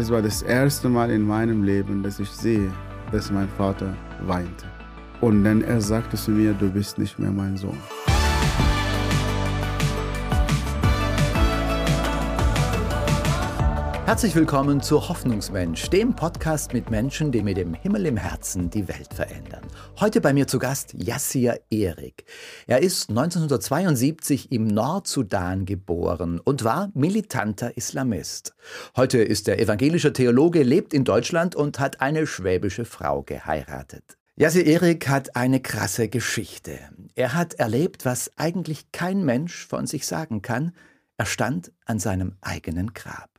Es war das erste Mal in meinem Leben, dass ich sehe, dass mein Vater weinte. Und dann er sagte zu mir, du bist nicht mehr mein Sohn. Herzlich willkommen zu Hoffnungsmensch, dem Podcast mit Menschen, die mit dem Himmel im Herzen die Welt verändern. Heute bei mir zu Gast Yassir Erik. Er ist 1972 im Nordsudan geboren und war militanter Islamist. Heute ist er evangelischer Theologe, lebt in Deutschland und hat eine schwäbische Frau geheiratet. Yassir Erik hat eine krasse Geschichte. Er hat erlebt, was eigentlich kein Mensch von sich sagen kann. Er stand an seinem eigenen Grab.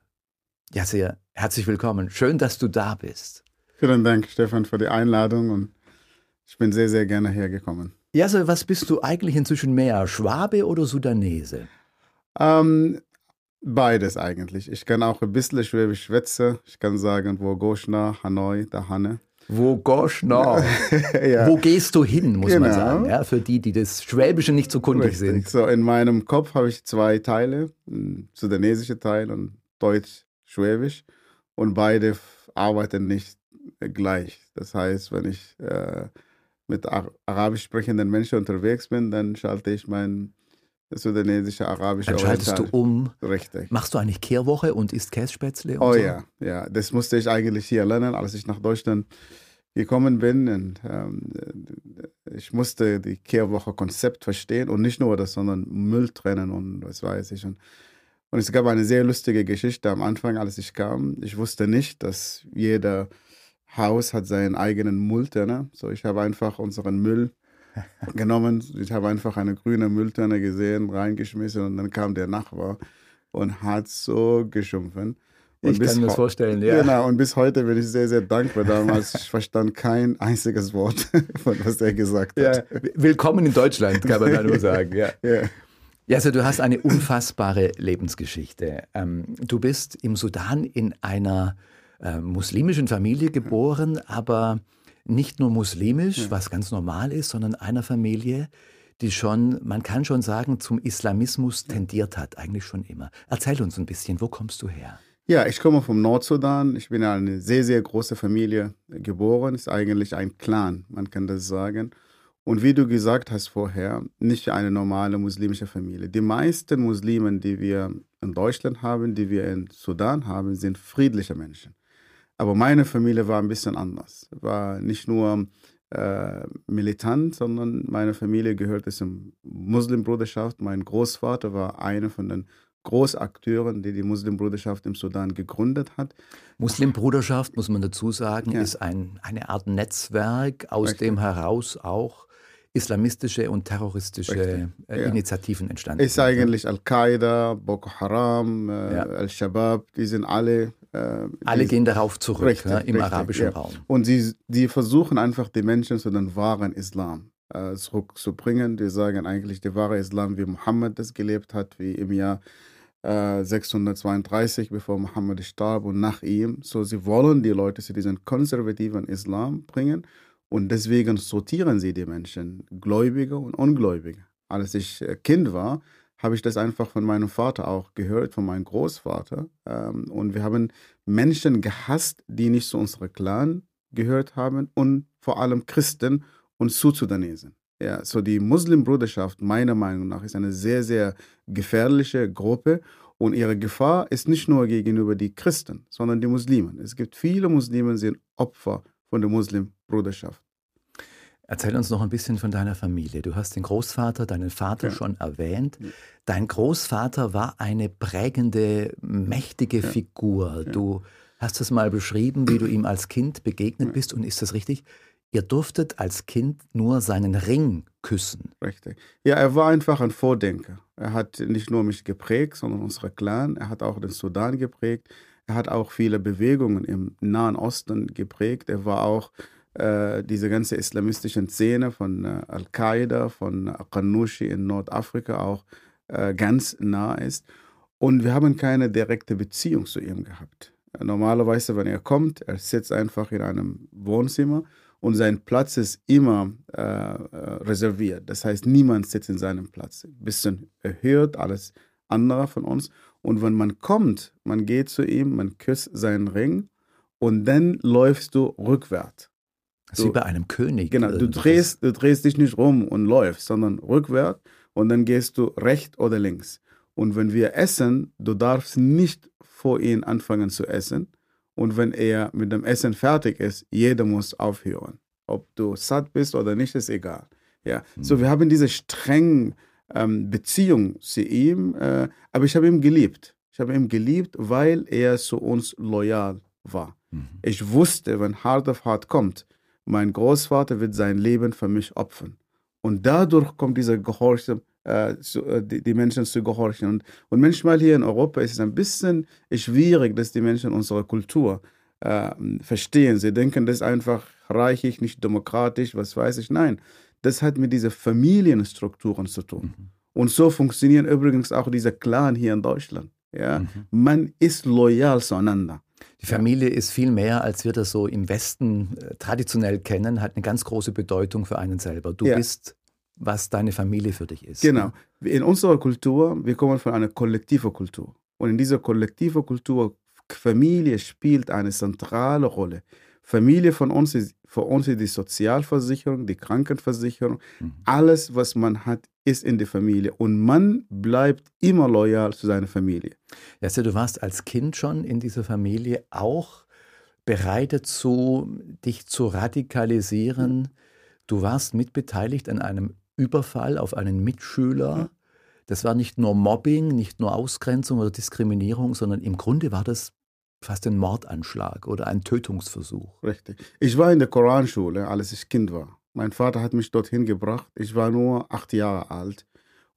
Ja, sehr herzlich willkommen. Schön, dass du da bist. Vielen Dank, Stefan, für die Einladung und ich bin sehr, sehr gerne hergekommen. Ja, so, was bist du eigentlich inzwischen mehr, Schwabe oder Sudanese? Ähm, beides eigentlich. Ich kann auch ein bisschen Schwäbisch schwätzen. Ich kann sagen, wo Goschna, Hanoi, da Hanne. Wo Goschna? ja. Wo gehst du hin, muss genau. man sagen, ja, für die, die das Schwäbische nicht so kundig Richtig. sind. So, in meinem Kopf habe ich zwei Teile, ein sudanesischer Teil und Deutsch Schwäbisch und beide arbeiten nicht gleich. Das heißt, wenn ich äh, mit arabisch sprechenden Menschen unterwegs bin, dann schalte ich mein sudanesische arabische Dann schaltest du um. Richtig. Machst du eigentlich Kehrwoche und isst Kässpätzle? oh so? ja, ja. Das musste ich eigentlich hier lernen, als ich nach Deutschland gekommen bin. Und, ähm, ich musste die Kehrwoche-Konzept verstehen und nicht nur das, sondern Müll trennen und was weiß ich. Und und es gab eine sehr lustige Geschichte am Anfang, als ich kam. Ich wusste nicht, dass jeder Haus hat seinen eigenen Mülltonne. So, ich habe einfach unseren Müll genommen. Ich habe einfach eine grüne Mülltonne gesehen, reingeschmissen und dann kam der Nachbar und hat so geschumpfen. Und ich kann mir das vorstellen, ja. Genau, und bis heute bin ich sehr, sehr dankbar damals. Ich verstand kein einziges Wort von was er gesagt hat. Ja, willkommen in Deutschland, kann man da nur sagen, ja. ja. Ja, also du hast eine unfassbare Lebensgeschichte. Ähm, du bist im Sudan in einer äh, muslimischen Familie geboren, aber nicht nur muslimisch, was ganz normal ist, sondern einer Familie, die schon, man kann schon sagen, zum Islamismus tendiert hat, eigentlich schon immer. Erzähl uns ein bisschen, wo kommst du her? Ja, ich komme vom Nordsudan. Ich bin in eine sehr, sehr große Familie geboren. Ist eigentlich ein Clan, man kann das sagen. Und wie du gesagt hast vorher, nicht eine normale muslimische Familie. Die meisten Muslimen, die wir in Deutschland haben, die wir in Sudan haben, sind friedliche Menschen. Aber meine Familie war ein bisschen anders. War nicht nur äh, militant, sondern meine Familie gehörte zur Muslimbruderschaft. Mein Großvater war einer von den Großakteuren, die die Muslimbruderschaft im Sudan gegründet hat. Muslimbruderschaft, muss man dazu sagen, ja. ist ein, eine Art Netzwerk, aus Richtig. dem heraus auch islamistische und terroristische äh. Initiativen entstanden Ist eigentlich Al-Qaida, Boko Haram, äh. Al-Shabaab, die sind alle. Äh, alle gehen darauf zurück richtig, ne, im richtig, arabischen ja. Raum. Und sie die versuchen einfach die Menschen zu dem wahren Islam äh, zurückzubringen. Die sagen eigentlich, der wahre Islam, wie Mohammed das gelebt hat, wie im Jahr 632, äh, bevor Mohammed starb und nach ihm. So, sie wollen die Leute zu diesem konservativen Islam bringen und deswegen sortieren sie die Menschen, Gläubige und Ungläubige. Als ich äh, Kind war, habe ich das einfach von meinem Vater auch gehört, von meinem Großvater. Ähm, und wir haben Menschen gehasst, die nicht zu unserem Clan gehört haben und vor allem Christen und Südsudanesen. Ja, so die Muslimbruderschaft, meiner Meinung nach, ist eine sehr, sehr gefährliche Gruppe und ihre Gefahr ist nicht nur gegenüber die Christen, sondern die Muslimen. Es gibt viele Muslime, die sind Opfer von der Muslimbruderschaft. Erzähl uns noch ein bisschen von deiner Familie. Du hast den Großvater, deinen Vater ja. schon erwähnt. Dein Großvater war eine prägende, mächtige ja. Figur. Du hast es mal beschrieben, wie du ihm als Kind begegnet bist. Und ist das richtig? Ihr durftet als Kind nur seinen Ring küssen. Richtig. Ja, er war einfach ein Vordenker. Er hat nicht nur mich geprägt, sondern unsere Clan. Er hat auch den Sudan geprägt. Er hat auch viele Bewegungen im Nahen Osten geprägt. Er war auch äh, diese ganze islamistische Szene von äh, Al-Qaida, von Qanushi in Nordafrika auch äh, ganz nah ist. Und wir haben keine direkte Beziehung zu ihm gehabt. Normalerweise, wenn er kommt, er sitzt einfach in einem Wohnzimmer und sein Platz ist immer äh, äh, reserviert. Das heißt, niemand sitzt in seinem Platz. Ein bisschen erhöht, alles andere von uns. Und wenn man kommt, man geht zu ihm, man küsst seinen Ring und dann läufst du rückwärts. Das ist wie bei einem König. Genau, du drehst, du drehst dich nicht rum und läufst, sondern rückwärts und dann gehst du rechts oder links. Und wenn wir essen, du darfst nicht vor ihm anfangen zu essen. Und wenn er mit dem Essen fertig ist, jeder muss aufhören. Ob du satt bist oder nicht, ist egal. Ja, mhm. so wir haben diese strengen ähm, Beziehung zu ihm, äh, aber ich habe ihn geliebt. Ich habe ihn geliebt, weil er zu uns loyal war. Mhm. Ich wusste, wenn hart auf hart kommt, mein Großvater wird sein Leben für mich opfern. Und dadurch kommt dieser Gehorsam, äh, zu, äh, die, die, Menschen zu gehorchen. Und, und manchmal hier in Europa ist es ein bisschen schwierig, dass die Menschen unsere Kultur äh, verstehen. Sie denken, das ist einfach reichig, nicht demokratisch, was weiß ich. Nein, das hat mit diesen Familienstrukturen zu tun. Mhm. Und so funktionieren übrigens auch diese Clan hier in Deutschland. Ja? Mhm. Man ist loyal zueinander. Die Familie ist viel mehr, als wir das so im Westen äh, traditionell kennen, hat eine ganz große Bedeutung für einen selber. Du ja. bist, was deine Familie für dich ist. Genau. In unserer Kultur, wir kommen von einer kollektiven Kultur. Und in dieser kollektiven Kultur, Familie spielt eine zentrale Rolle. Familie von uns ist, für uns ist die Sozialversicherung, die Krankenversicherung, mhm. alles, was man hat, ist in der Familie. Und man bleibt immer loyal zu seiner Familie. Ja, du warst als Kind schon in dieser Familie auch bereit dazu, dich zu radikalisieren. Du warst mitbeteiligt an einem Überfall auf einen Mitschüler. Das war nicht nur Mobbing, nicht nur Ausgrenzung oder Diskriminierung, sondern im Grunde war das fast ein Mordanschlag oder ein Tötungsversuch. Richtig. Ich war in der Koranschule, als ich Kind war. Mein Vater hat mich dorthin gebracht. Ich war nur acht Jahre alt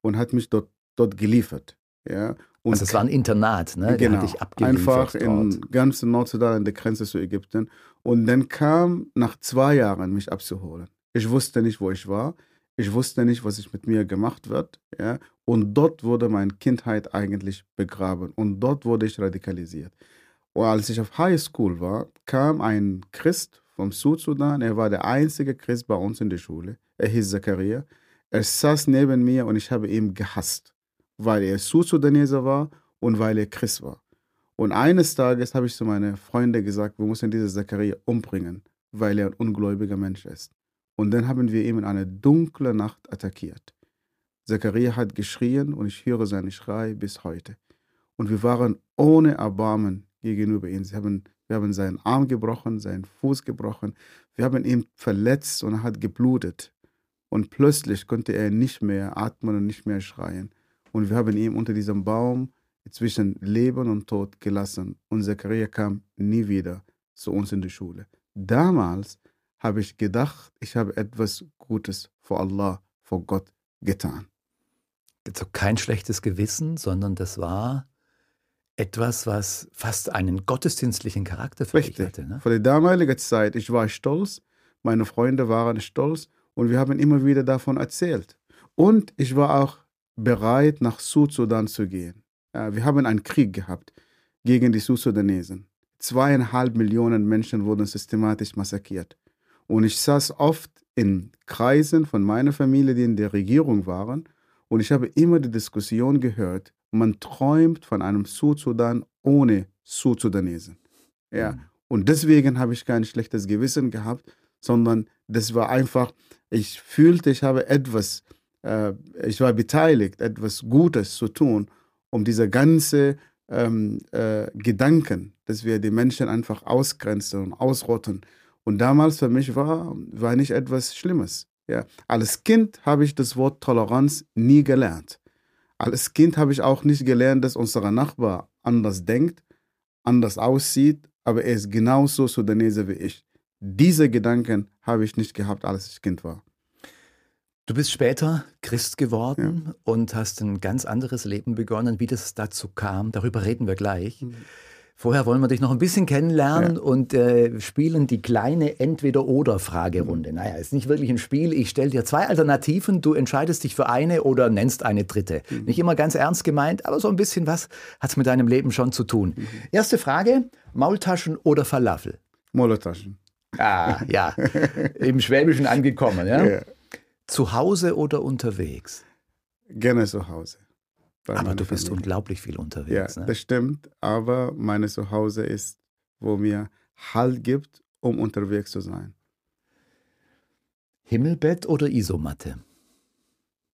und hat mich dort, dort geliefert. Ja. Und also es war ein Internat, ne? Genau. Einfach in ganz Nordsudan an der Grenze zu Ägypten. Und dann kam nach zwei Jahren mich abzuholen. Ich wusste nicht, wo ich war. Ich wusste nicht, was ich mit mir gemacht wird. Ja? Und dort wurde meine Kindheit eigentlich begraben. Und dort wurde ich radikalisiert. Und als ich auf High School war, kam ein Christ vom Südsudan. Er war der einzige Christ bei uns in der Schule. Er hieß Zachariah. Er saß neben mir und ich habe ihn gehasst, weil er Südsudaneser war und weil er Christ war. Und eines Tages habe ich zu meinen Freunden gesagt, wir müssen diesen Zachariah umbringen, weil er ein ungläubiger Mensch ist. Und dann haben wir ihn in einer dunklen Nacht attackiert. Zachariah hat geschrien und ich höre seinen Schrei bis heute. Und wir waren ohne Erbarmen gegenüber ihm. Sie haben, wir haben seinen Arm gebrochen, seinen Fuß gebrochen. Wir haben ihn verletzt und er hat geblutet. Und plötzlich konnte er nicht mehr atmen und nicht mehr schreien. Und wir haben ihn unter diesem Baum zwischen Leben und Tod gelassen. Und Zachariah kam nie wieder zu uns in die Schule. Damals habe ich gedacht, ich habe etwas Gutes vor Allah, vor Gott getan. Also kein schlechtes Gewissen, sondern das war etwas, was fast einen gottesdienstlichen Charakter für Richtig. hatte. Ne? Für die damalige Zeit, ich war stolz, meine Freunde waren stolz und wir haben immer wieder davon erzählt. Und ich war auch bereit, nach Südsudan zu gehen. Wir haben einen Krieg gehabt gegen die Südsudanesen. Zweieinhalb Millionen Menschen wurden systematisch massakriert. Und ich saß oft in Kreisen von meiner Familie, die in der Regierung waren, und ich habe immer die Diskussion gehört, man träumt von einem Südsudan ohne Südsudanesen. Ja. Mhm. Und deswegen habe ich kein schlechtes Gewissen gehabt, sondern das war einfach, ich fühlte, ich habe etwas, äh, ich war beteiligt, etwas Gutes zu tun, um diese ganze ähm, äh, Gedanken, dass wir die Menschen einfach ausgrenzen und ausrotten. Und damals für mich war, war nicht etwas Schlimmes. Ja. Als Kind habe ich das Wort Toleranz nie gelernt. Als Kind habe ich auch nicht gelernt, dass unser Nachbar anders denkt, anders aussieht, aber er ist genauso Sudanese wie ich. Diese Gedanken habe ich nicht gehabt, als ich Kind war. Du bist später Christ geworden ja. und hast ein ganz anderes Leben begonnen. Wie das dazu kam, darüber reden wir gleich. Mhm. Vorher wollen wir dich noch ein bisschen kennenlernen ja. und äh, spielen die kleine Entweder-Oder-Fragerunde. Mhm. Naja, ist nicht wirklich ein Spiel. Ich stelle dir zwei Alternativen, du entscheidest dich für eine oder nennst eine dritte. Mhm. Nicht immer ganz ernst gemeint, aber so ein bisschen was hat es mit deinem Leben schon zu tun. Mhm. Erste Frage, Maultaschen oder Falafel? Maultaschen. Ah, ja, im Schwäbischen angekommen. Ja? ja? Zu Hause oder unterwegs? Gerne zu Hause. Aber du bist Familie. unglaublich viel unterwegs. Ja, ne? das stimmt. Aber meine Zuhause ist, wo mir Halt gibt, um unterwegs zu sein. Himmelbett oder Isomatte?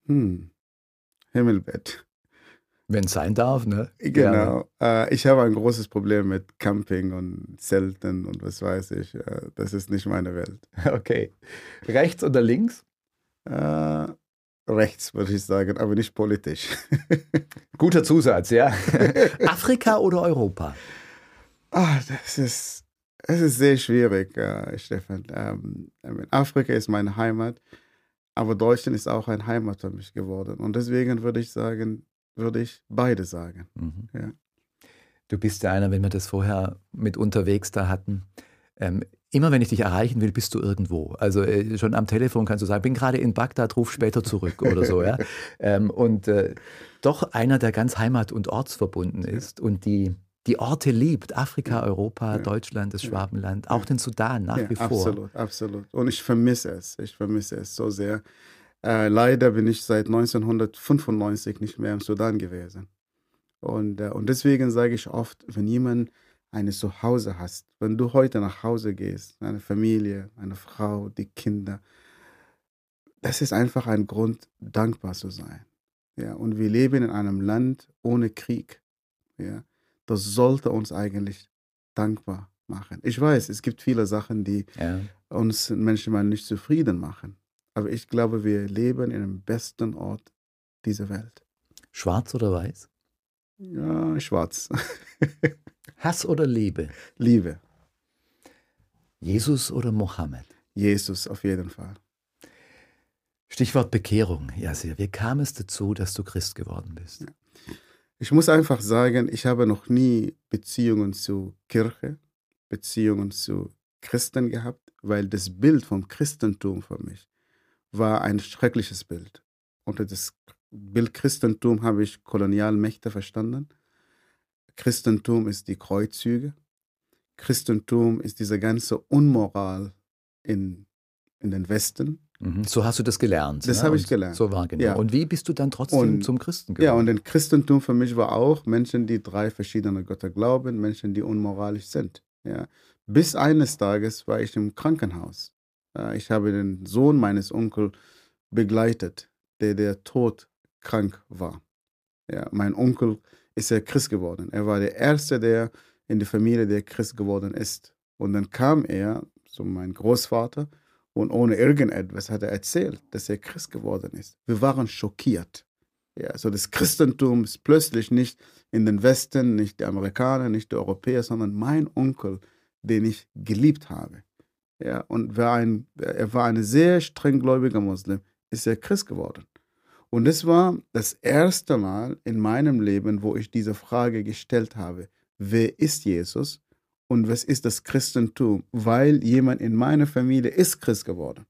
Hm. Himmelbett. Wenn es sein darf, ne? Genau. Äh, ich habe ein großes Problem mit Camping und Zelten und was weiß ich. Äh, das ist nicht meine Welt. Okay. Rechts oder links? Äh, rechts, würde ich sagen, aber nicht politisch. Guter Zusatz, ja. Afrika oder Europa? Ah, das ist, das ist sehr schwierig, äh, Stefan. Ähm, Afrika ist meine Heimat, aber Deutschland ist auch eine Heimat für mich geworden. Und deswegen würde ich sagen, würde ich beide sagen. Mhm. Ja. Du bist ja einer, wenn wir das vorher mit unterwegs da hatten. Ähm, immer wenn ich dich erreichen will, bist du irgendwo. Also äh, schon am Telefon kannst du sagen, bin gerade in Bagdad, ruf später zurück oder so. Ja? Ähm, und äh, doch einer, der ganz heimat- und ortsverbunden ist und die, die Orte liebt. Afrika, Europa, ja. Deutschland, das Schwabenland, auch den Sudan nach ja, wie vor. Absolut, absolut. Und ich vermisse es. Ich vermisse es so sehr. Äh, leider bin ich seit 1995 nicht mehr im Sudan gewesen. Und, äh, und deswegen sage ich oft, wenn jemand ein Zuhause hast, wenn du heute nach Hause gehst, eine Familie, eine Frau, die Kinder, das ist einfach ein Grund, dankbar zu sein. Ja, und wir leben in einem Land ohne Krieg. Ja, das sollte uns eigentlich dankbar machen. Ich weiß, es gibt viele Sachen, die ja. uns manchmal nicht zufrieden machen. Aber ich glaube, wir leben in dem besten Ort dieser Welt. Schwarz oder weiß? Ja, schwarz. Hass oder Liebe? Liebe. Jesus oder Mohammed? Jesus, auf jeden Fall. Stichwort Bekehrung, Yasir. Wie kam es dazu, dass du Christ geworden bist? Ich muss einfach sagen, ich habe noch nie Beziehungen zu Kirche, Beziehungen zu Christen gehabt, weil das Bild vom Christentum für mich war ein schreckliches Bild. Unter das Bild Christentum habe ich Kolonialmächte verstanden. Christentum ist die Kreuzzüge. Christentum ist diese ganze Unmoral in, in den Westen. Mhm. So hast du das gelernt. Das ne? habe ich gelernt. So war genau. Ja. Und wie bist du dann trotzdem und, zum Christen geworden? Ja, und ein Christentum für mich war auch Menschen, die drei verschiedene Götter glauben, Menschen, die unmoralisch sind. Ja. Bis eines Tages war ich im Krankenhaus äh, ich habe den Sohn meines Onkels begleitet, der der todkrank war. Ja, mein Onkel ist ja Christ geworden. Er war der Erste, der in der Familie der Christ geworden ist. Und dann kam er zu meinem Großvater und ohne irgendetwas hat er erzählt, dass er Christ geworden ist. Wir waren schockiert. Ja, also das Christentum ist plötzlich nicht in den Westen, nicht die Amerikaner, nicht die Europäer, sondern mein Onkel, den ich geliebt habe. Ja, und war ein, er war ein sehr strenggläubiger Muslim, ist er Christ geworden. Und es war das erste Mal in meinem Leben, wo ich diese Frage gestellt habe, wer ist Jesus und was ist das Christentum? Weil jemand in meiner Familie ist Christ geworden.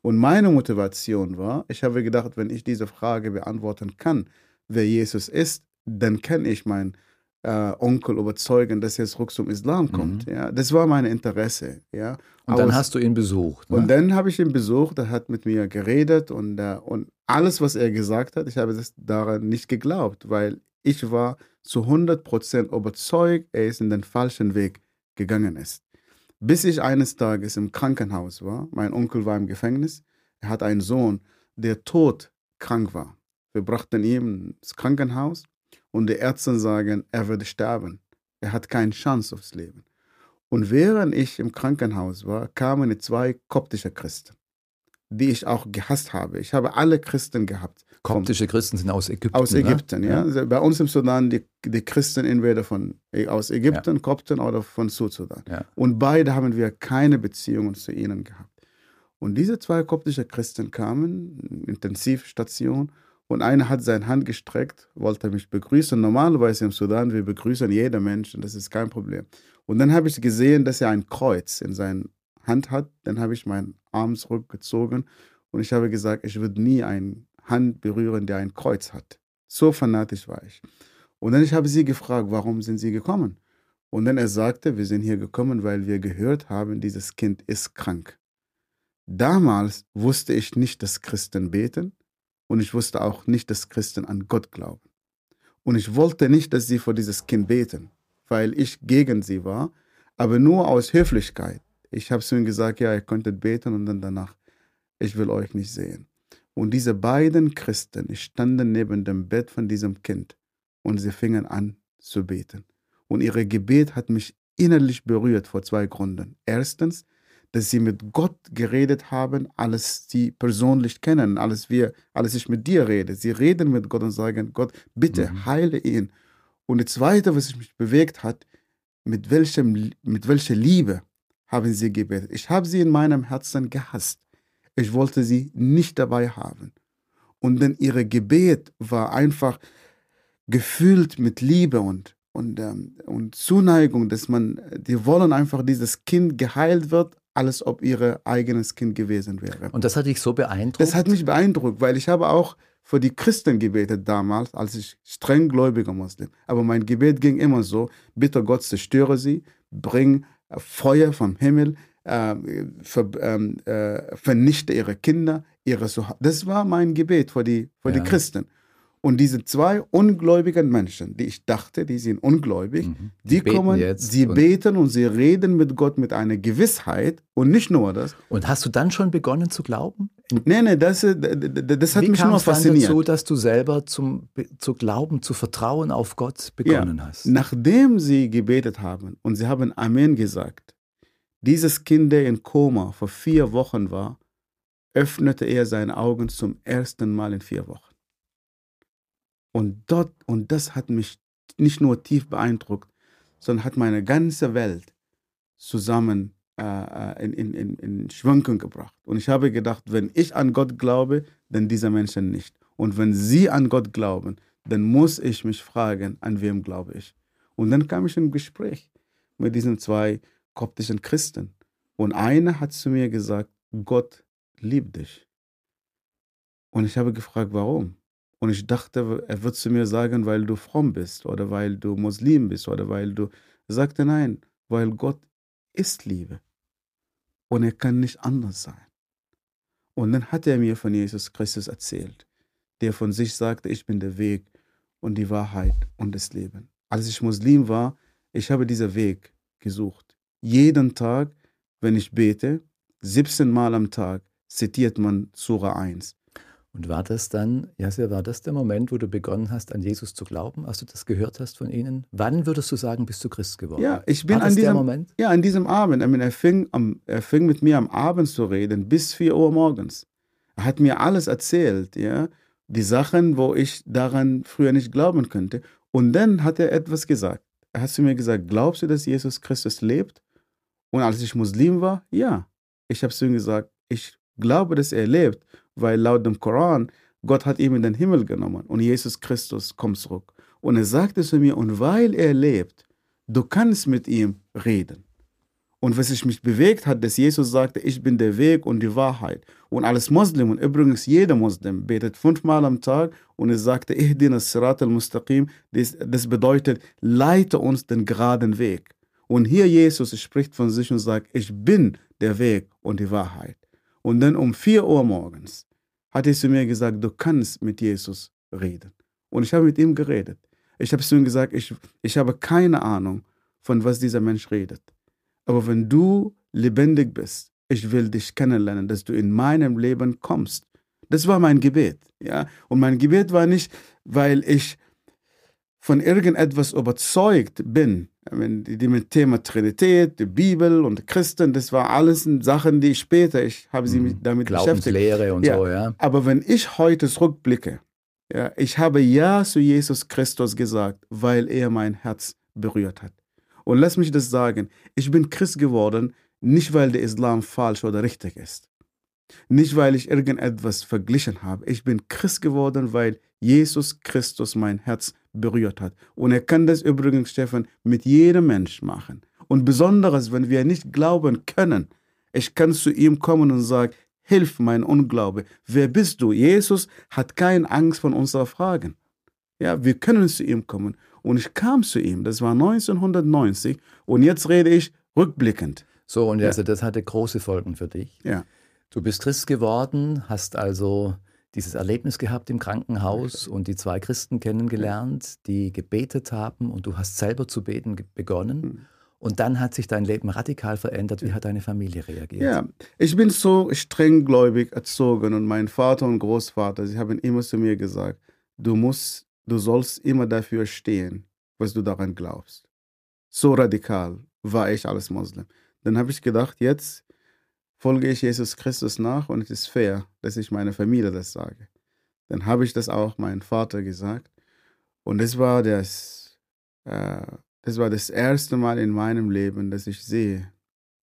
Und meine Motivation war, ich habe gedacht, wenn ich diese Frage beantworten kann, wer Jesus ist, dann kann ich mein äh, Onkel überzeugen, dass er zurück zum Islam kommt. Mhm. Ja, das war mein Interesse. Ja. Und dann hast du ihn besucht. Ne? Und dann habe ich ihn besucht, er hat mit mir geredet und, uh, und alles, was er gesagt hat, ich habe das daran nicht geglaubt, weil ich war zu 100% überzeugt, er ist in den falschen Weg gegangen ist. Bis ich eines Tages im Krankenhaus war, mein Onkel war im Gefängnis, er hat einen Sohn, der todkrank war. Wir brachten ihn ins Krankenhaus und die Ärzte sagen, er würde sterben. Er hat keine Chance aufs Leben. Und während ich im Krankenhaus war, kamen zwei koptische Christen, die ich auch gehasst habe. Ich habe alle Christen gehabt. Koptische Christen sind aus Ägypten. Aus ne? Ägypten, ne? ja. ja. Also bei uns im Sudan die, die Christen entweder von, äh, aus Ägypten, ja. Kopten oder von Südsudan. Ja. Und beide haben wir keine Beziehungen zu ihnen gehabt. Und diese zwei koptische Christen kamen, Intensivstation, und einer hat seine Hand gestreckt, wollte mich begrüßen. Normalerweise im Sudan, wir begrüßen jeden Menschen, das ist kein Problem. Und dann habe ich gesehen, dass er ein Kreuz in seiner Hand hat. Dann habe ich meinen Arm zurückgezogen und ich habe gesagt, ich würde nie eine Hand berühren, der ein Kreuz hat. So fanatisch war ich. Und dann ich habe sie gefragt, warum sind sie gekommen? Und dann er sagte, wir sind hier gekommen, weil wir gehört haben, dieses Kind ist krank. Damals wusste ich nicht, dass Christen beten und ich wusste auch nicht, dass Christen an Gott glauben. Und ich wollte nicht, dass sie für dieses Kind beten, weil ich gegen sie war, aber nur aus Höflichkeit. Ich habe zu ihnen gesagt, ja, ihr könntet beten und dann danach, ich will euch nicht sehen. Und diese beiden Christen standen neben dem Bett von diesem Kind und sie fingen an zu beten. Und ihr Gebet hat mich innerlich berührt vor zwei Gründen. Erstens, dass sie mit Gott geredet haben, alles sie persönlich kennen, alles wir, alles ich mit dir rede. Sie reden mit Gott und sagen, Gott, bitte mhm. heile ihn. Und das Zweite, was mich bewegt hat, mit, welchem, mit welcher Liebe haben sie gebetet. Ich habe sie in meinem Herzen gehasst. Ich wollte sie nicht dabei haben. Und dann ihre Gebet war einfach gefüllt mit Liebe und, und, ähm, und Zuneigung, dass man, die wollen einfach, dieses Kind geheilt wird, alles ob ihr eigenes Kind gewesen wäre. Und das hat dich so beeindruckt? Das hat mich beeindruckt, weil ich habe auch für die Christen gebetet damals, als ich streng gläubiger Muslim. Aber mein Gebet ging immer so, bitte Gott zerstöre sie, bring Feuer vom Himmel, äh, ver, ähm, äh, vernichte ihre Kinder, ihre Das war mein Gebet für die, für ja. die Christen. Und diese zwei ungläubigen Menschen, die ich dachte, die sind ungläubig, mhm. die, die kommen, sie und beten und sie reden mit Gott mit einer Gewissheit und nicht nur das. Und hast du dann schon begonnen zu glauben? Nee, nee, das, das, das hat Wie mich nur fasziniert. Wie dazu, dass du selber zum, zu glauben, zu vertrauen auf Gott begonnen ja, hast? Nachdem sie gebetet haben und sie haben Amen gesagt, dieses Kind, der in Koma vor vier Wochen war, öffnete er seine Augen zum ersten Mal in vier Wochen. Und dort, und das hat mich nicht nur tief beeindruckt, sondern hat meine ganze Welt zusammen äh, äh in, in, in, in Schwankung gebracht. Und ich habe gedacht, wenn ich an Gott glaube, dann diese Menschen nicht. Und wenn sie an Gott glauben, dann muss ich mich fragen, an wem glaube ich. Und dann kam ich in ein Gespräch mit diesen zwei koptischen Christen. Und einer hat zu mir gesagt, Gott liebt dich. Und ich habe gefragt, warum? Und ich dachte, er wird zu mir sagen, weil du fromm bist oder weil du Muslim bist oder weil du. Er sagte nein, weil Gott ist Liebe. Und er kann nicht anders sein. Und dann hat er mir von Jesus Christus erzählt, der von sich sagte, ich bin der Weg und die Wahrheit und das Leben. Als ich Muslim war, ich habe diesen Weg gesucht. Jeden Tag, wenn ich bete, 17 Mal am Tag, zitiert man Sura 1. Und war das dann, Jasir, war das der Moment, wo du begonnen hast, an Jesus zu glauben, als du das gehört hast von ihnen? Wann würdest du sagen, bist du Christ geworden? Ja, ich bin war an diesem Moment. Ja, an diesem Abend. Ich meine, er, fing am, er fing mit mir am Abend zu reden bis 4 Uhr morgens. Er hat mir alles erzählt, ja, die Sachen, wo ich daran früher nicht glauben könnte. Und dann hat er etwas gesagt. Er hat zu mir gesagt, glaubst du, dass Jesus Christus lebt? Und als ich Muslim war, ja. Ich habe zu ihm gesagt, ich glaube, dass er lebt weil laut dem Koran, Gott hat ihn in den Himmel genommen und Jesus Christus kommt zurück. Und er sagte zu mir, und weil er lebt, du kannst mit ihm reden. Und was sich mich bewegt hat, dass Jesus sagte, ich bin der Weg und die Wahrheit. Und als Muslim, und übrigens jeder Muslim, betet fünfmal am Tag und er sagte, ich diene Sirat al-Mustaqim, das, das bedeutet, leite uns den geraden Weg. Und hier Jesus spricht von sich und sagt, ich bin der Weg und die Wahrheit. Und dann um 4 Uhr morgens hat er zu mir gesagt, du kannst mit Jesus reden. Und ich habe mit ihm geredet. Ich habe zu ihm gesagt, ich, ich habe keine Ahnung, von was dieser Mensch redet. Aber wenn du lebendig bist, ich will dich kennenlernen, dass du in meinem Leben kommst. Das war mein Gebet. Ja? Und mein Gebet war nicht, weil ich von irgendetwas überzeugt bin, die mit Thema Trinität, die Bibel und Christen, das war alles Sachen, die ich später, ich habe sie mhm. damit beschäftigt. Lehre und ja. so, ja. Aber wenn ich heute zurückblicke, ja, ich habe Ja zu Jesus Christus gesagt, weil er mein Herz berührt hat. Und lass mich das sagen, ich bin Christ geworden, nicht weil der Islam falsch oder richtig ist. Nicht weil ich irgendetwas verglichen habe. Ich bin Christ geworden, weil Jesus Christus mein Herz berührt hat. Und er kann das übrigens, Stefan, mit jedem Mensch machen. Und besonders, wenn wir nicht glauben können, ich kann zu ihm kommen und sagen, hilf mein Unglaube. Wer bist du? Jesus hat keine Angst von unseren Fragen. Ja, wir können zu ihm kommen. Und ich kam zu ihm, das war 1990 und jetzt rede ich rückblickend. So, und also das hatte große Folgen für dich. Ja. Du bist Christ geworden, hast also dieses Erlebnis gehabt im Krankenhaus und die zwei Christen kennengelernt, die gebetet haben und du hast selber zu beten begonnen. Mhm. Und dann hat sich dein Leben radikal verändert. Wie hat deine Familie reagiert? Ja, ich bin so strenggläubig erzogen und mein Vater und Großvater, sie haben immer zu mir gesagt, du musst, du sollst immer dafür stehen, was du daran glaubst. So radikal war ich als Moslem. Dann habe ich gedacht, jetzt folge ich Jesus Christus nach und es ist fair, dass ich meiner Familie das sage. Dann habe ich das auch meinem Vater gesagt. Und das war das, äh, das war das erste Mal in meinem Leben, dass ich sehe,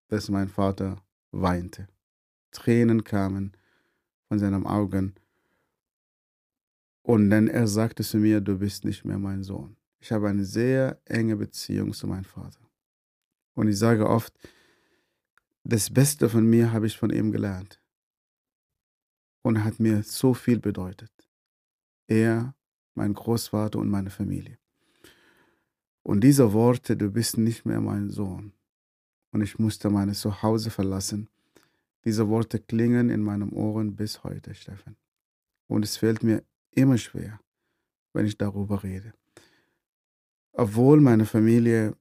dass mein Vater weinte. Tränen kamen von seinen Augen. Und dann er sagte zu mir, du bist nicht mehr mein Sohn. Ich habe eine sehr enge Beziehung zu meinem Vater. Und ich sage oft, das Beste von mir habe ich von ihm gelernt. Und hat mir so viel bedeutet. Er, mein Großvater und meine Familie. Und diese Worte, du bist nicht mehr mein Sohn. Und ich musste mein Zuhause verlassen. Diese Worte klingen in meinen Ohren bis heute, Steffen. Und es fällt mir immer schwer, wenn ich darüber rede. Obwohl meine Familie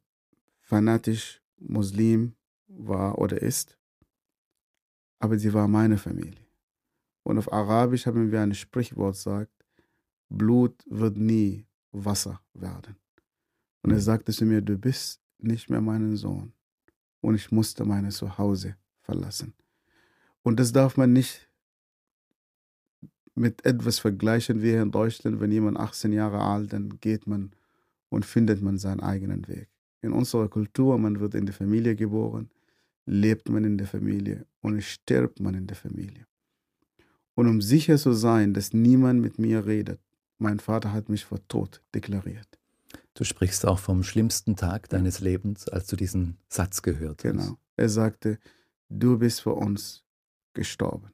fanatisch Muslim war oder ist, aber sie war meine Familie. Und auf Arabisch haben wir ein Sprichwort sagt, Blut wird nie Wasser werden. Und er mhm. sagte zu mir, du bist nicht mehr mein Sohn. Und ich musste mein Zuhause verlassen. Und das darf man nicht mit etwas vergleichen wie hier in Deutschland. Wenn jemand 18 Jahre alt, dann geht man und findet man seinen eigenen Weg. In unserer Kultur, man wird in der Familie geboren, lebt man in der Familie und stirbt man in der Familie. Und um sicher zu sein, dass niemand mit mir redet, mein Vater hat mich vor Tod deklariert. Du sprichst auch vom schlimmsten Tag deines Lebens, als du diesen Satz gehört hast. Genau. Er sagte, du bist für uns gestorben.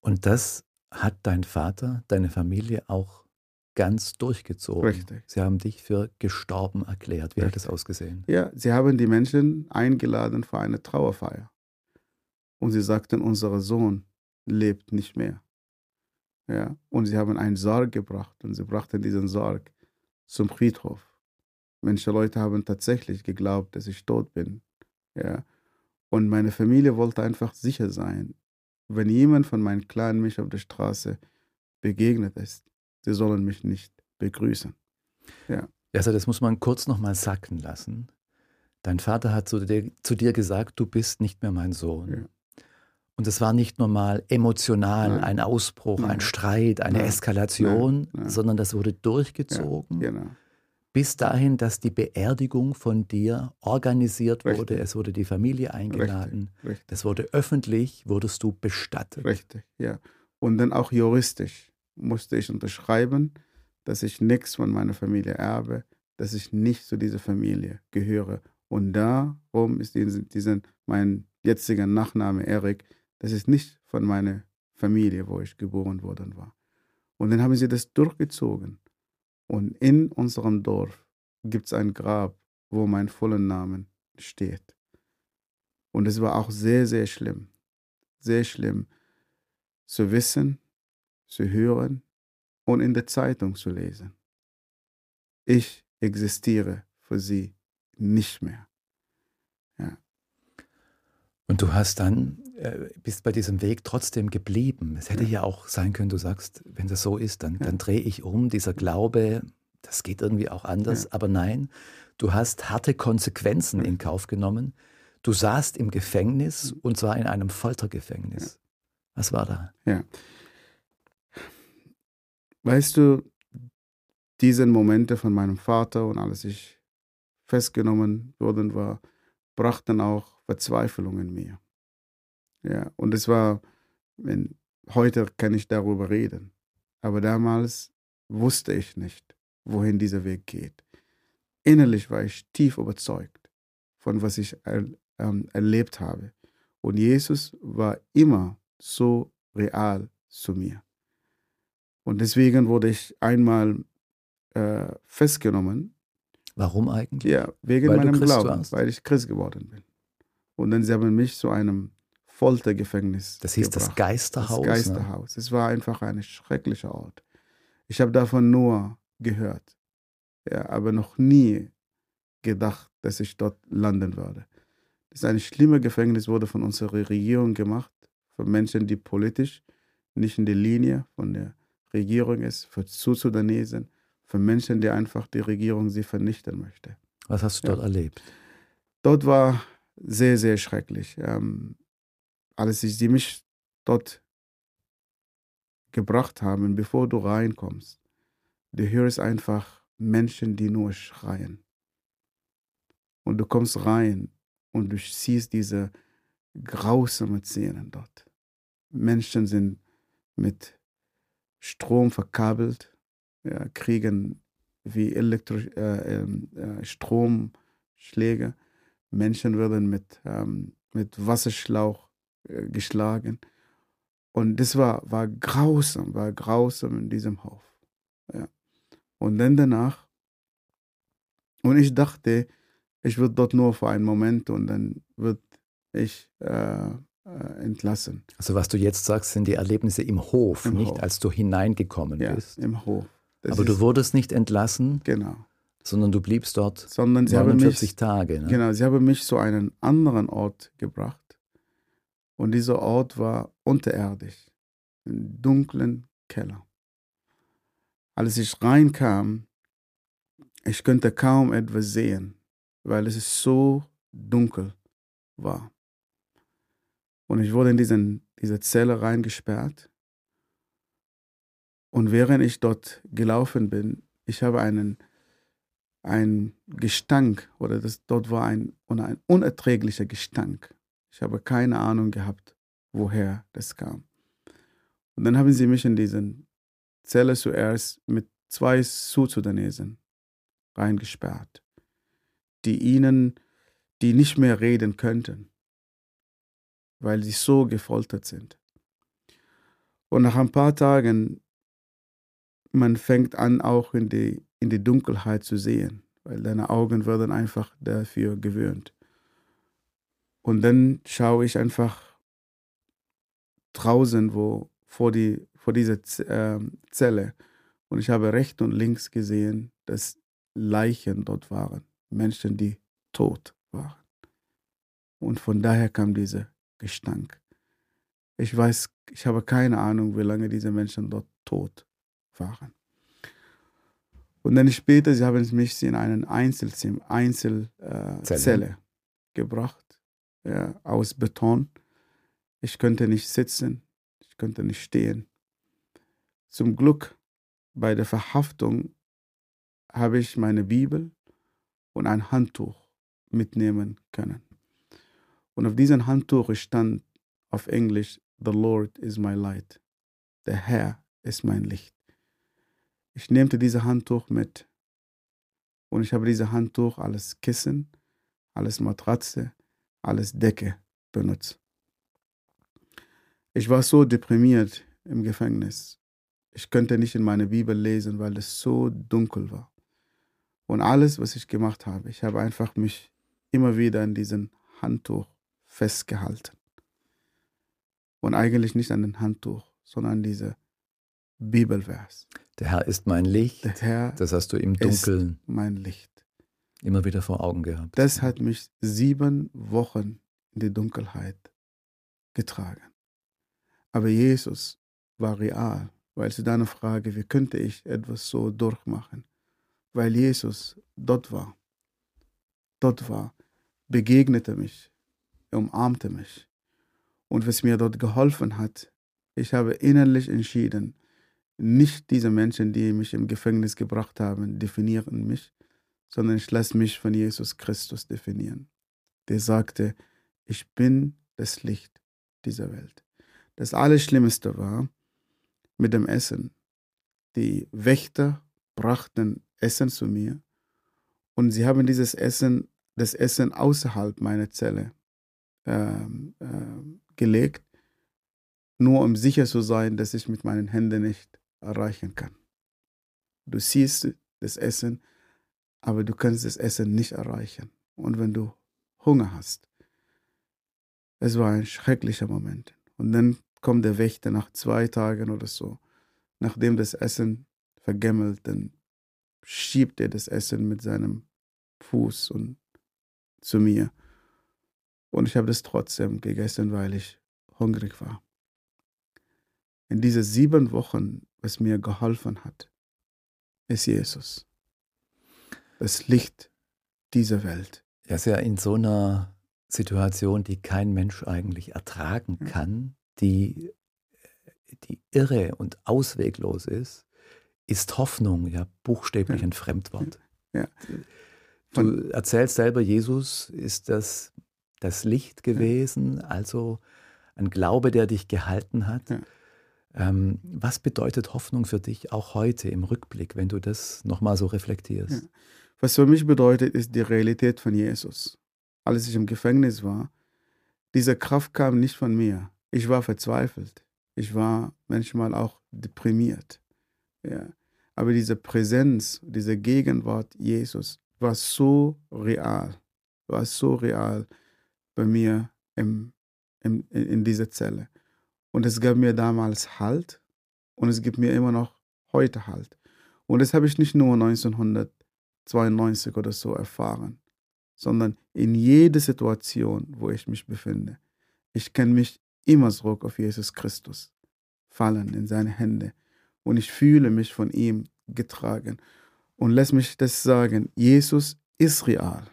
Und das hat dein Vater, deine Familie auch ganz durchgezogen. Richtig. Sie haben dich für gestorben erklärt. Wie Richtig. hat das ausgesehen? Ja, sie haben die Menschen eingeladen für eine Trauerfeier. Und sie sagten, unser Sohn lebt nicht mehr. Ja, und sie haben einen Sarg gebracht und sie brachten diesen Sarg zum Friedhof. Manche Leute haben tatsächlich geglaubt, dass ich tot bin. Ja, und meine Familie wollte einfach sicher sein, wenn jemand von meinem Clan mich auf der Straße begegnet ist, sie sollen mich nicht begrüßen. Ja. Also das muss man kurz nochmal sacken lassen. Dein Vater hat zu dir, zu dir, gesagt, du bist nicht mehr mein Sohn. Ja. Und es war nicht nur mal emotional Nein. ein Ausbruch, Nein. ein Streit, eine Nein. Eskalation, sondern das wurde durchgezogen. Ja, genau. Bis dahin, dass die Beerdigung von dir organisiert Richtig. wurde. Es wurde die Familie eingeladen. Richtig. Richtig. Es wurde öffentlich, wurdest du bestattet. Richtig, ja. Und dann auch juristisch musste ich unterschreiben, dass ich nichts von meiner Familie erbe, dass ich nicht zu dieser Familie gehöre. Und darum ist diesen, diesen mein jetziger Nachname Erik, das ist nicht von meiner Familie, wo ich geboren worden war. Und dann haben sie das durchgezogen. Und in unserem Dorf gibt es ein Grab, wo mein voller Name steht. Und es war auch sehr, sehr schlimm. Sehr schlimm zu wissen, zu hören und in der Zeitung zu lesen. Ich existiere für sie nicht mehr. Ja. Und du hast dann, äh, bist bei diesem Weg trotzdem geblieben. Es hätte ja. ja auch sein können, du sagst, wenn das so ist, dann, ja. dann drehe ich um. Dieser Glaube, das geht irgendwie auch anders. Aber nein, du hast harte Konsequenzen in Kauf genommen. Du saßt im Gefängnis und zwar in einem Foltergefängnis. Was war da? Ja. Weißt du, diese Momente von meinem Vater und als ich festgenommen worden war, brachten auch Verzweiflung in mir. Ja, und es war, wenn, heute kann ich darüber reden, aber damals wusste ich nicht, wohin dieser Weg geht. Innerlich war ich tief überzeugt von was ich er, ähm, erlebt habe. Und Jesus war immer so real zu mir. Und deswegen wurde ich einmal äh, festgenommen. Warum eigentlich? Ja, wegen weil meinem Glauben, weil ich Christ geworden bin. Und dann sie haben mich zu einem Foltergefängnis. Das hieß gebracht. das Geisterhaus. Das Geisterhaus. Ne? Es war einfach ein schrecklicher Ort. Ich habe davon nur gehört, ja, aber noch nie gedacht, dass ich dort landen würde. Das ist ein schlimmer Gefängnis, wurde von unserer Regierung gemacht, für Menschen, die politisch nicht in der Linie von der Regierung ist, für Südsudanesen, für Menschen, die einfach die Regierung sie vernichten möchte. Was hast du dort ja. erlebt? Dort war sehr, sehr schrecklich. Ähm, als sie mich dort gebracht haben, bevor du reinkommst, du hörst einfach Menschen, die nur schreien. Und du kommst rein und du siehst diese grausamen Szenen dort. Menschen sind mit Strom verkabelt, ja, kriegen wie Elektro äh, ähm, äh, Stromschläge. Menschen werden mit, ähm, mit Wasserschlauch äh, geschlagen. Und das war, war grausam, war grausam in diesem Hof. Ja. Und dann danach, und ich dachte, ich würde dort nur für einen Moment und dann wird ich äh, äh, entlassen. Also was du jetzt sagst, sind die Erlebnisse im Hof, Im nicht Hof. als du hineingekommen ja, bist. im Hof. Das Aber du wurdest nicht entlassen. Genau. Sondern du bliebst dort sondern sie 49 mich, Tage. Ne? Genau, sie haben mich zu einem anderen Ort gebracht. Und dieser Ort war unterirdisch, im dunklen Keller. Als ich reinkam, ich könnte kaum etwas sehen, weil es so dunkel war. Und ich wurde in diesen, diese Zelle reingesperrt. Und während ich dort gelaufen bin, ich habe einen, einen Gestank, oder das, dort war ein, ein unerträglicher Gestank. Ich habe keine Ahnung gehabt, woher das kam. Und dann haben sie mich in diesen Zelle zuerst mit zwei Südsudanesen reingesperrt, die ihnen, die nicht mehr reden könnten, weil sie so gefoltert sind. Und nach ein paar Tagen, man fängt an, auch in die, in die Dunkelheit zu sehen, weil deine Augen werden einfach dafür gewöhnt. Und dann schaue ich einfach draußen, wo vor, die, vor dieser äh, Zelle. Und ich habe rechts und links gesehen, dass Leichen dort waren. Menschen, die tot waren. Und von daher kam dieser Gestank. Ich weiß, ich habe keine Ahnung, wie lange diese Menschen dort tot waren. Und dann später, sie haben mich in einen Einzelzimmer, Einzelzelle äh, gebracht, ja, aus Beton. Ich könnte nicht sitzen, ich könnte nicht stehen. Zum Glück bei der Verhaftung habe ich meine Bibel und ein Handtuch mitnehmen können. Und auf diesem Handtuch stand auf Englisch, The Lord is my light. Der Herr ist mein Licht. Ich nehmte dieses Handtuch mit und ich habe dieses Handtuch als Kissen, als Matratze, als Decke benutzt. Ich war so deprimiert im Gefängnis. Ich könnte nicht in meine Bibel lesen, weil es so dunkel war. Und alles, was ich gemacht habe, ich habe einfach mich immer wieder an diesem Handtuch festgehalten. Und eigentlich nicht an dem Handtuch, sondern an diese Bibelvers. Der Herr ist mein Licht. Der Herr das hast du im Dunkeln. mein Licht. Immer wieder vor Augen gehabt. Das hat mich sieben Wochen in die Dunkelheit getragen. Aber Jesus war real, weil zu deiner Frage, wie könnte ich etwas so durchmachen? Weil Jesus dort war. Dort war, begegnete mich, umarmte mich. Und was mir dort geholfen hat, ich habe innerlich entschieden, nicht diese Menschen, die mich im Gefängnis gebracht haben, definieren mich, sondern ich lasse mich von Jesus Christus definieren. Der sagte, ich bin das Licht dieser Welt. Das Allerschlimmste war mit dem Essen. Die Wächter brachten Essen zu mir und sie haben dieses Essen, das Essen außerhalb meiner Zelle äh, äh, gelegt, nur um sicher zu sein, dass ich mit meinen Händen nicht erreichen kann. Du siehst das Essen, aber du kannst das Essen nicht erreichen. Und wenn du Hunger hast, Es war ein schrecklicher Moment. Und dann kommt der Wächter nach zwei Tagen oder so, nachdem das Essen vergemmelt, dann schiebt er das Essen mit seinem Fuß und zu mir. Und ich habe das trotzdem gegessen, weil ich hungrig war. In diese sieben Wochen, was mir geholfen hat, ist Jesus. Das Licht dieser Welt. Er ist ja in so einer Situation, die kein Mensch eigentlich ertragen kann, die, die irre und ausweglos ist, ist Hoffnung ja buchstäblich ja. ein Fremdwort. Ja. Du erzählst selber, Jesus ist das, das Licht gewesen, ja. also ein Glaube, der dich gehalten hat. Ja. Ähm, was bedeutet Hoffnung für dich auch heute im Rückblick, wenn du das nochmal so reflektierst? Was für mich bedeutet, ist die Realität von Jesus. Als ich im Gefängnis war, diese Kraft kam nicht von mir. Ich war verzweifelt. Ich war manchmal auch deprimiert. Ja. Aber diese Präsenz, diese Gegenwart Jesus war so real, war so real bei mir im, im, in dieser Zelle. Und es gab mir damals Halt und es gibt mir immer noch heute Halt. Und das habe ich nicht nur 1992 oder so erfahren, sondern in jeder Situation, wo ich mich befinde. Ich kann mich immer zurück auf Jesus Christus fallen in seine Hände und ich fühle mich von ihm getragen. Und lass mich das sagen, Jesus ist real.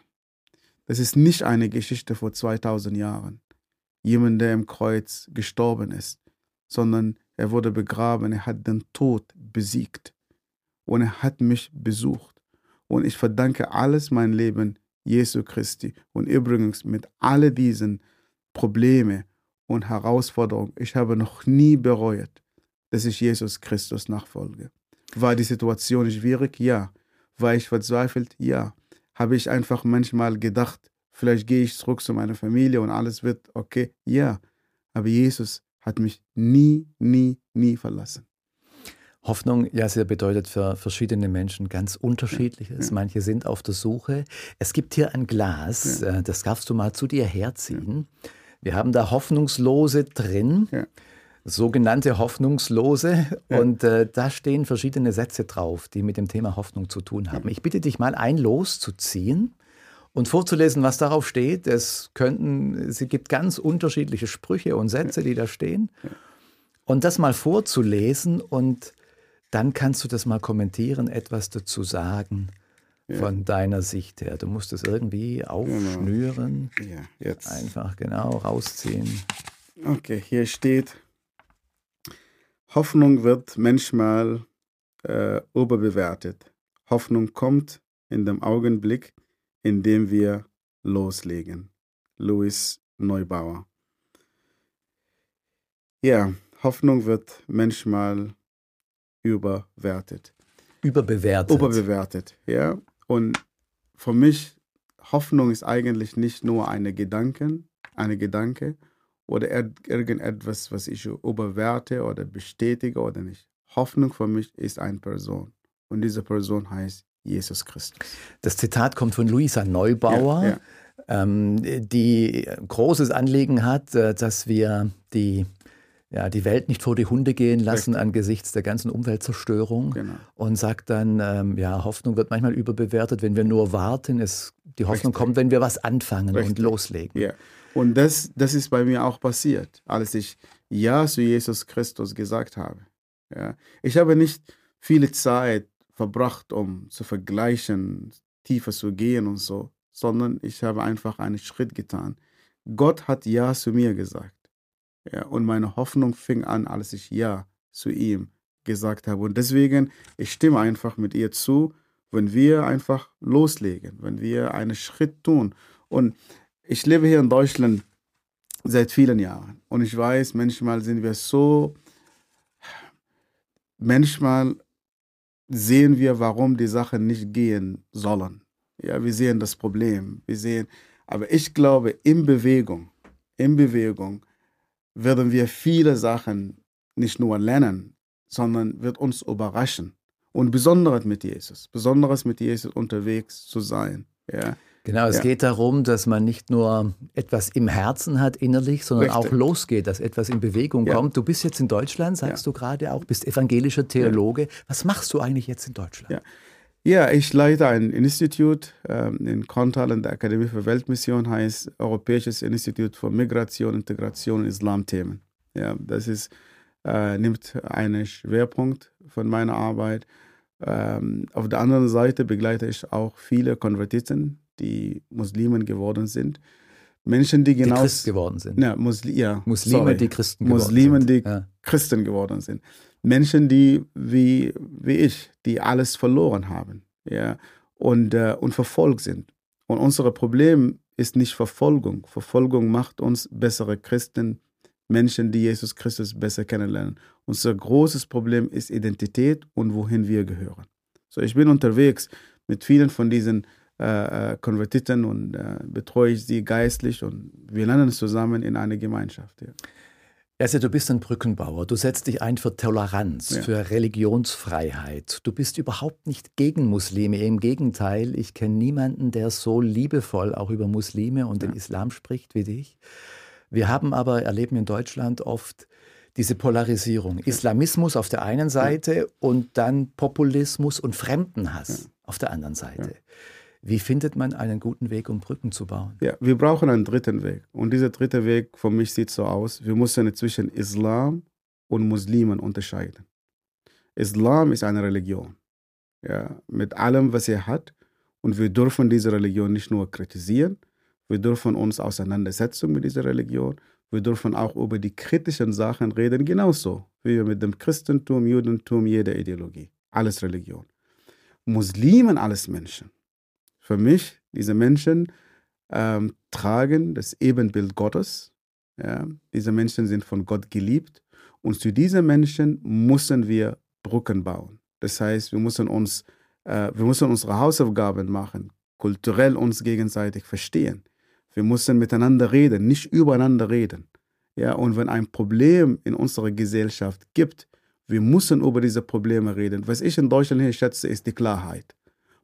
Das ist nicht eine Geschichte vor 2000 Jahren. Jemand, der im Kreuz gestorben ist, sondern er wurde begraben, er hat den Tod besiegt und er hat mich besucht. Und ich verdanke alles mein Leben Jesu Christi. Und übrigens mit all diesen Problemen und Herausforderungen, ich habe noch nie bereut, dass ich Jesus Christus nachfolge. War die Situation schwierig? Ja. War ich verzweifelt? Ja. Habe ich einfach manchmal gedacht, vielleicht gehe ich zurück zu meiner Familie und alles wird okay? Ja. Aber Jesus hat mich nie, nie, nie verlassen. Hoffnung, ja, sie bedeutet für verschiedene Menschen ganz unterschiedliches. Ja, ja. Manche sind auf der Suche. Es gibt hier ein Glas, ja. Äh, das darfst du mal zu dir herziehen. Wir haben da Hoffnungslose drin sogenannte Hoffnungslose. Ja. Und äh, da stehen verschiedene Sätze drauf, die mit dem Thema Hoffnung zu tun haben. Ich bitte dich mal, ein Los zu ziehen und vorzulesen, was darauf steht. Es könnten, es gibt ganz unterschiedliche Sprüche und Sätze, die da stehen. Und das mal vorzulesen und dann kannst du das mal kommentieren, etwas dazu sagen von deiner Sicht her. Du musst es irgendwie genau. aufschnüren. Genau. Ja, jetzt. Einfach genau rausziehen. Okay, hier steht, Hoffnung wird manchmal äh, überbewertet. Hoffnung kommt in dem Augenblick, in dem wir loslegen. Louis Neubauer. Ja, Hoffnung wird manchmal überwertet. Überbewertet. Überbewertet, ja. Und für mich, Hoffnung ist eigentlich nicht nur eine Gedanken, eine Gedanke, oder irgendetwas, was ich überwerte oder bestätige oder nicht. Hoffnung für mich ist eine Person. Und diese Person heißt Jesus Christus. Das Zitat kommt von Luisa Neubauer, ja, ja. Ähm, die großes Anliegen hat, äh, dass wir die ja, die Welt nicht vor die Hunde gehen lassen Richtig. angesichts der ganzen Umweltzerstörung genau. und sagt dann, ähm, ja, Hoffnung wird manchmal überbewertet, wenn wir nur warten. Es, die Hoffnung Richtig. kommt, wenn wir was anfangen Richtig. und loslegen. Ja. Und das, das ist bei mir auch passiert, als ich Ja zu Jesus Christus gesagt habe. Ja. Ich habe nicht viele Zeit verbracht, um zu vergleichen, tiefer zu gehen und so, sondern ich habe einfach einen Schritt getan. Gott hat Ja zu mir gesagt. Ja, und meine Hoffnung fing an, als ich Ja zu ihm gesagt habe. Und deswegen, ich stimme einfach mit ihr zu, wenn wir einfach loslegen, wenn wir einen Schritt tun. Und ich lebe hier in Deutschland seit vielen Jahren und ich weiß, manchmal sind wir so, manchmal sehen wir, warum die Sachen nicht gehen sollen. Ja, wir sehen das Problem, wir sehen, aber ich glaube, in Bewegung, in Bewegung werden wir viele Sachen nicht nur lernen, sondern wird uns überraschen. Und besonderes mit Jesus, besonderes mit Jesus unterwegs zu sein. Ja Genau, es Ja. geht darum, dass man nicht nur etwas im Herzen hat innerlich, sondern Richtig. auch losgeht, dass etwas in Bewegung Ja. kommt. Du bist jetzt in Deutschland, sagst du gerade auch, bist evangelischer Theologe. Was machst du eigentlich jetzt in Deutschland? Ja. Ich leite ein Institut ähm, in Kontal in der Akademie für Weltmission, heißt Europäisches Institut für Migration, Integration und Islamthemen. Ja, das ist, äh, nimmt einen Schwerpunkt von meiner Arbeit. Ähm, auf der anderen Seite begleite ich auch viele Konvertiten, die Muslimen geworden sind. Menschen, die Die genau. Christ geworden sind. ja, Musli ja, Muslime, sorry. die Christen geworden Muslime, sind. die ja. Christen geworden sind. Menschen, die wie, wie ich, die alles verloren haben ja, und, äh, und verfolgt sind. Und unser Problem ist nicht Verfolgung. Verfolgung macht uns bessere Christen, Menschen, die Jesus Christus besser kennenlernen. Unser großes Problem ist Identität und wohin wir gehören. So, ich bin unterwegs mit vielen von diesen äh, äh, Konvertiten und äh, betreue ich sie geistlich und wir lernen zusammen in einer Gemeinschaft. Ja. Also du bist ein Brückenbauer. Du setzt dich ein für Toleranz, Ja. für Religionsfreiheit. Du bist überhaupt nicht gegen Muslime. Im Gegenteil, ich kenne niemanden, der so liebevoll auch über Muslime und den Islam spricht wie dich. Wir haben aber, erleben in Deutschland oft diese Polarisierung. Islamismus auf der einen Seite und dann Populismus und Fremdenhass auf der anderen Seite. Wie findet man einen guten Weg, um Brücken zu bauen? Ja, wir brauchen einen dritten Weg. Und dieser dritte Weg für mich sieht so aus, wir müssen zwischen Islam und Muslimen unterscheiden. Islam ist eine Religion, ja, mit allem, was er hat. Und wir dürfen diese Religion nicht nur kritisieren, wir dürfen uns auseinandersetzen mit dieser Religion. Wir dürfen auch über die kritischen Sachen reden, genauso wie wir mit dem Christentum, Judentum, jeder Ideologie. Alles Religion. Muslimen, alles Menschen. Für mich, diese Menschen ähm, tragen das Ebenbild Gottes. Ja. Diese Menschen sind von Gott geliebt. Und zu diesen Menschen müssen wir Brücken bauen. Das heißt, wir müssen, uns, äh, wir müssen unsere Hausaufgaben machen, kulturell uns gegenseitig verstehen. Wir müssen miteinander reden, nicht übereinander reden. Ja, und wenn ein Problem in unserer Gesellschaft gibt, wir müssen über diese Probleme reden. Was ich in Deutschland hier schätze, ist die Klarheit.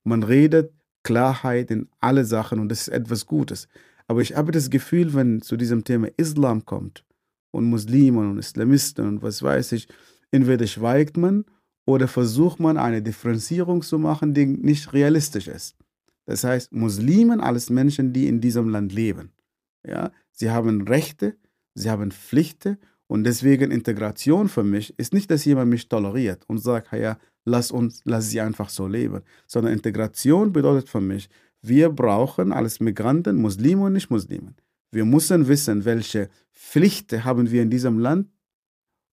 Man redet Klarheit in alle Sachen und das ist etwas Gutes. Aber ich habe das Gefühl, wenn zu diesem Thema Islam kommt und Muslimen und Islamisten und was weiß ich, entweder schweigt man oder versucht man eine Differenzierung zu machen, die nicht realistisch ist. Das heißt, Muslimen als Menschen, die in diesem Land leben. Ja, sie haben Rechte, sie haben Pflichten und deswegen Integration für mich ist nicht, dass jemand mich toleriert und sagt, ja, lass uns, lass sie einfach so leben, sondern Integration bedeutet für mich, wir brauchen als Migranten Muslime und Nicht-Muslimen. Wir müssen wissen, welche Pflichten haben wir in diesem Land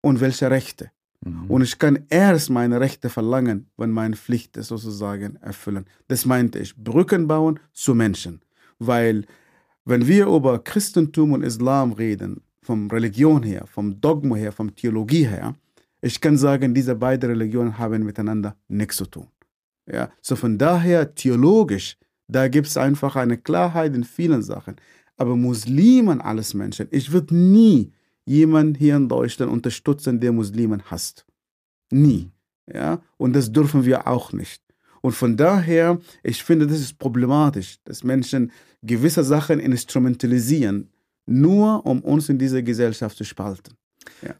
und welche Rechte. Mhm. Und ich kann erst meine Rechte verlangen, wenn meine Pflichten sozusagen erfüllen. Das meinte ich. Brücken bauen zu Menschen. Weil, wenn wir über Christentum und Islam reden, vom Religion her, vom Dogma her, vom Theologie her, ich kann sagen, diese beiden Religionen haben miteinander nichts zu tun. Ja, so von daher theologisch, da gibt es einfach eine Klarheit in vielen Sachen. Aber Muslimen alles Menschen, ich würde nie jemanden hier in Deutschland unterstützen, der Muslimen hasst. Nie. Ja, und das dürfen wir auch nicht. Und von daher, ich finde, das ist problematisch, dass Menschen gewisse Sachen instrumentalisieren, nur um uns in dieser Gesellschaft zu spalten.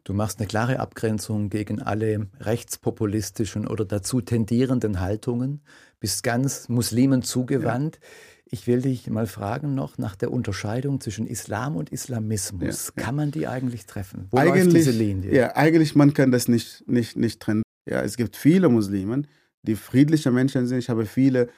Du machst eine klare Abgrenzung gegen alle rechtspopulistischen oder dazu tendierenden Haltungen, bist ganz Muslimen zugewandt. Ich will dich mal fragen noch nach der Unterscheidung zwischen Islam und Islamismus. Ja, ja. Kann man die eigentlich treffen? Wo läuft diese Linie? Ja, eigentlich, man kann das nicht, nicht, nicht trennen. Ja, es gibt viele Muslimen, die friedliche Menschen sind. Ich habe viele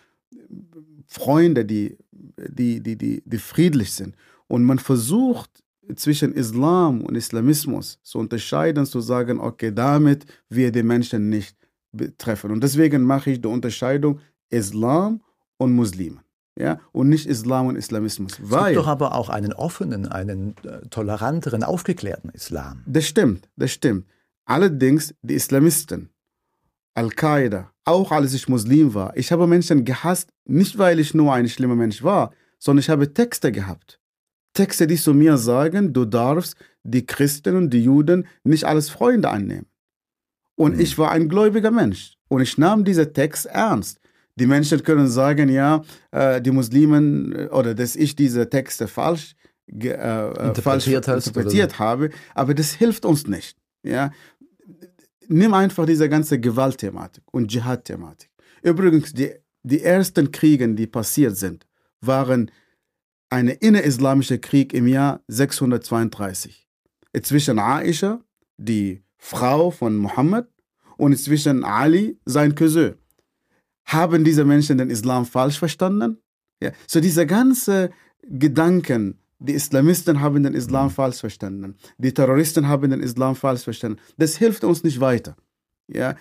Freunde, die, die, die, die, die friedlich sind. Und man versucht zwischen Islam und Islamismus zu unterscheiden, zu sagen, okay, damit wir die Menschen nicht betreffen. Und deswegen mache ich die Unterscheidung Islam und Muslimen. Ja, und nicht Islam und Islamismus. Es Weil, gibt doch aber auch einen offenen, einen äh, toleranteren, aufgeklärten Islam. Das stimmt, das stimmt. Allerdings die Islamisten, Al-Qaida, auch als ich Muslim war, ich habe Menschen gehasst, nicht weil ich nur ein schlimmer Mensch war, sondern ich habe Texte gehabt. Texte, die zu mir sagen, du darfst die Christen und die Juden nicht als Freunde annehmen. Und Mhm. ich war ein gläubiger Mensch und ich nahm diesen Text ernst. Die Menschen können sagen, ja, äh, die Muslimen äh, oder dass ich diese Texte falsch, äh, äh falsch interpretiert habe, aber das hilft uns nicht. Ja? Nimm einfach diese ganze Gewaltthematik und Dschihad-Thematik. Übrigens, die, die ersten Kriege, die passiert sind, waren ein innerislamischer Krieg im Jahr 632 zwischen Aisha, die Frau von Mohammed, und zwischen Ali, sein Cousin. Haben diese Menschen den Islam falsch verstanden? Ja. So diese ganze Gedanken, die Islamisten haben den Islam falsch verstanden, die Terroristen haben den Islam falsch verstanden. Das hilft uns nicht weiter. Ja.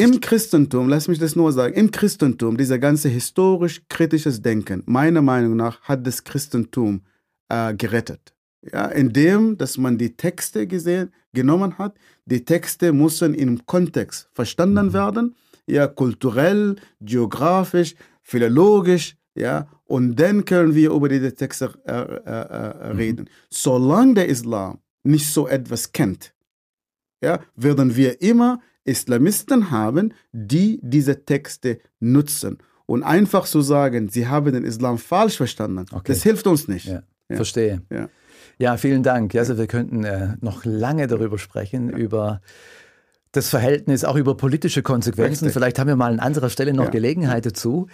Im Christentum, lass mich das nur sagen, im Christentum, dieser ganze historisch kritisches Denken, meiner Meinung nach, hat das Christentum äh, gerettet. Ja, indem, dass man die Texte gesehen, genommen hat. Die Texte mussten im Kontext verstanden mhm. werden, ja, kulturell, geografisch, philologisch, ja, und dann können wir über diese Texte äh, äh, äh, mhm. reden. Solange der Islam nicht so etwas kennt, ja, werden wir immer Islamisten haben, die diese Texte nutzen. Und einfach zu sagen, sie haben den Islam falsch verstanden, okay. das hilft uns nicht. Ja, ja. Verstehe. Ja. Ja, vielen Dank. Also wir könnten äh, noch lange darüber sprechen, über das Verhältnis, auch über politische Konsequenzen. Richtig. Vielleicht haben wir mal an anderer Stelle noch. Gelegenheit dazu.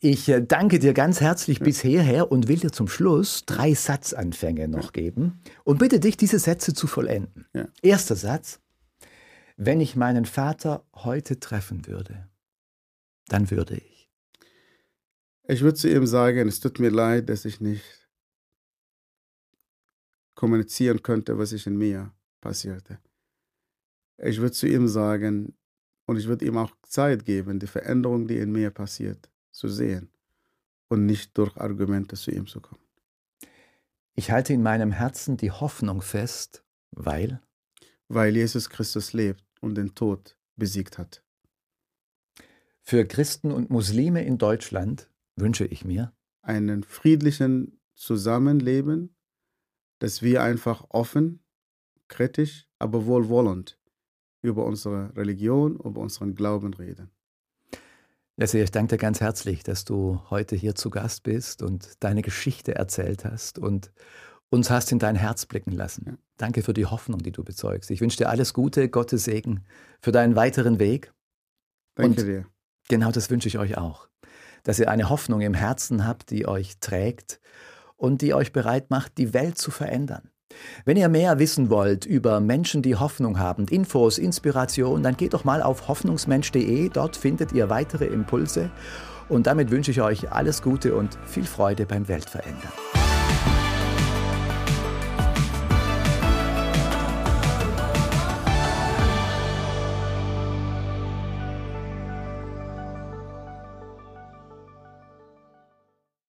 Ich äh, danke dir ganz herzlich bis hierher und will dir zum Schluss drei Satzanfänge noch geben und bitte dich, diese Sätze zu vollenden. Erster Satz. Wenn ich meinen Vater heute treffen würde, dann würde ich. Ich würde zu ihm sagen, es tut mir leid, dass ich nicht kommunizieren könnte, was sich in mir passierte. Ich würde zu ihm sagen, und ich würde ihm auch Zeit geben, die Veränderung, die in mir passiert, zu sehen und nicht durch Argumente zu ihm zu kommen. Ich halte in meinem Herzen die Hoffnung fest, weil? Weil Jesus Christus lebt und den Tod besiegt hat. Für Christen und Muslime in Deutschland wünsche ich mir einen friedlichen Zusammenleben dass wir einfach offen, kritisch, aber wohlwollend über unsere Religion, über unseren Glauben reden. Jesse, ich danke dir ganz herzlich, dass du heute hier zu Gast bist und deine Geschichte erzählt hast und uns hast in dein Herz blicken lassen. Ja. Danke für die Hoffnung, die du bezeugst. Ich wünsche dir alles Gute, Gottes Segen für deinen weiteren Weg. Danke und dir. Genau das wünsche ich euch auch. Dass ihr eine Hoffnung im Herzen habt, die euch trägt und die euch bereit macht, die Welt zu verändern. Wenn ihr mehr wissen wollt über Menschen, die Hoffnung haben, Infos, Inspiration, dann geht doch mal auf hoffnungsmensch.de, dort findet ihr weitere Impulse und damit wünsche ich euch alles Gute und viel Freude beim Weltverändern.